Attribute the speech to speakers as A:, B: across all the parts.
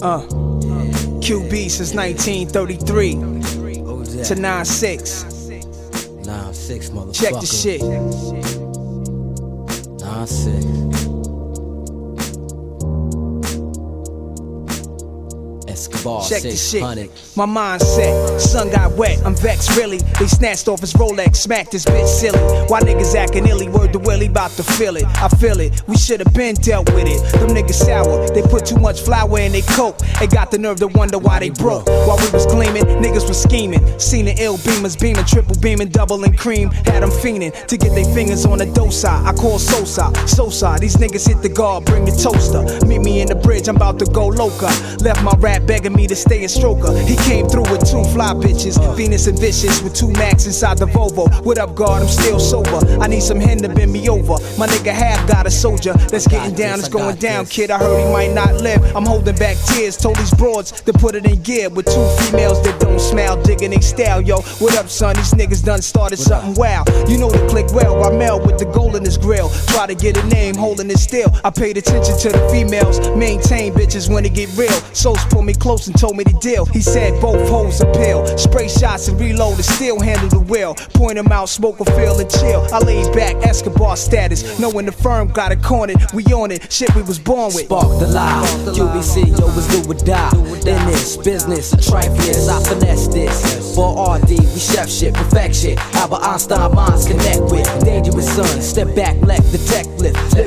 A: Uh, QB since 1933 to 96.
B: motherfucker.
A: Check the shit.
B: 96. Escobar
A: Check the shit.
B: 600.
A: My mindset, sun got wet, I'm vexed really. They snatched off his Rolex, smacked his bitch silly. Why niggas acting illy? Word to Willie, about to feel it. I feel it, we should have been dealt with it. Them niggas sour, they put too much flour in they coke. They got the nerve to wonder why they broke. While we was gleaming, niggas was scheming. Seen the ill beamers beaming, triple beaming, double and cream. Had them fiending to get their fingers on the dosa. I call Sosa, Sosa. These niggas hit the guard, bring the toaster. Meet me in the bridge, I'm about to go loca. Left my rap begging me to stay a stroker. He came through with two fly bitches, Venus and Vicious with two Max inside the Volvo. What up, guard? I'm still sober. I need some hen to bend me over. My nigga half got a soldier that's getting down, it's going down, kid. I heard he might not live. I'm holding back tears. Told these broads to put it in gear with two females that don't smile, digging they style. Yo, what up, son? These niggas done started something wow. You know the click well. I Ramel with the gold in his grill. Try to get a name, holding it still. I paid attention to the females, maintain bitches when it get real. Souls pulled me close and told me the deal. He said both hoes appeal. Spray shots and reload and still handle the wheel. Point them out, smoke a feel and chill. I laid back, Escobar status. Knowing the firm got it cornered. We on it, shit we was born with.
B: Spark the lie. QBC, yo, was do or die. In this business, trifling, I finesse this. For RD, we chef shit, perfection. Albert Einstein minds connect with. Dangerous son, step back, let the Tec lift.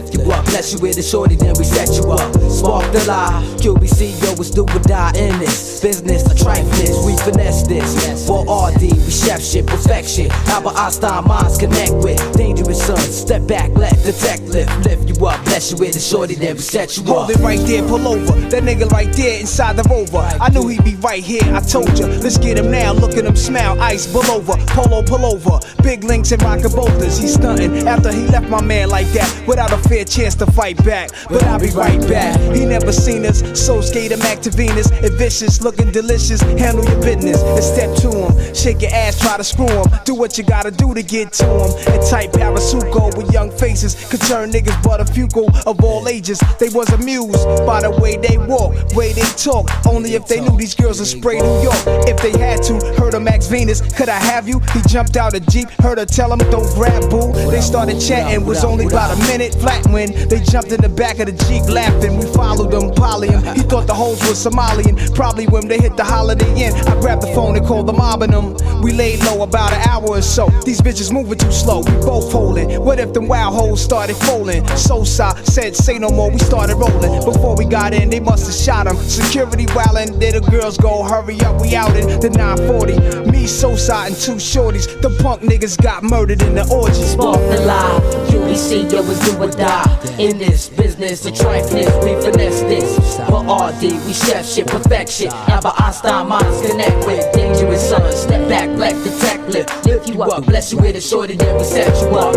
B: You bless you with a shorty, then we set you up. Spark the lie. QBC, yo, was do or die in this business, trifling, we finesse this. For RD, we chef shit, perfection. Albert Einstein minds connect with. Dangerous son, step back, let the Tec lift. Lift you up, bless you with a shorty, then we set you up.
A: Hold it right there, pull over. That nigga right there inside the rover. I knew he'd be right here, I told ya. Let's get him now, look at him smile. Ice, pull over, polo, pull over. Big links and rockin' boulders. He's stunting after he left my man like that without a fair chance to fight back. But I'll be right back. He never seen us, so skate him to Venus. If vicious, looking delicious, handle your business and step to him. Shake your ass, try to screw him. Do what you gotta do to get to him. And type Parasuco with young faces turn niggas but a fugal of all ages. They was amused by the way they walk, way they talk. Only if they knew these girls would spray New York. If they had to, heard of Max Venus, could I have you? He jumped out a Jeep, heard her tell him, don't grab boo. They started chatting, was only about a minute flat when they jumped in the back of the Jeep laughing. We followed them, poly him. He thought the hoes were Somalian, probably when they hit the Holiday Inn. I grabbed the phone and called the mob and them. We laid low about an hour or so. These bitches moving too slow, we both holding. What if them wild hoes started folding? So said, say no more, we started rolling. Before we got in, they must have shot him. Security wildin', there the girls go, hurry up, we out in the 940. Me, Sosa, and two shorties. The punk niggas got murdered in the orgy.
B: Spark the lie. QBC, yo, was do or die. In this business, the trifling, we finesse this. For RD, we chef shit, perfection. Albert Einstein minds connect with. Dangerous son, step back, let the Tec lift. Lift you up, bless you with a shorty, then we set you up.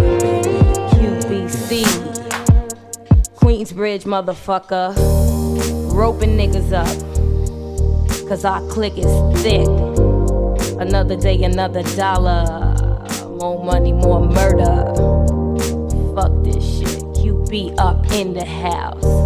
C: QBC. Queensbridge, motherfucker. Roping niggas up. Cause our clique is thick. Another day, another dollar. More money, more murder. Fuck this shit. QB up in the house.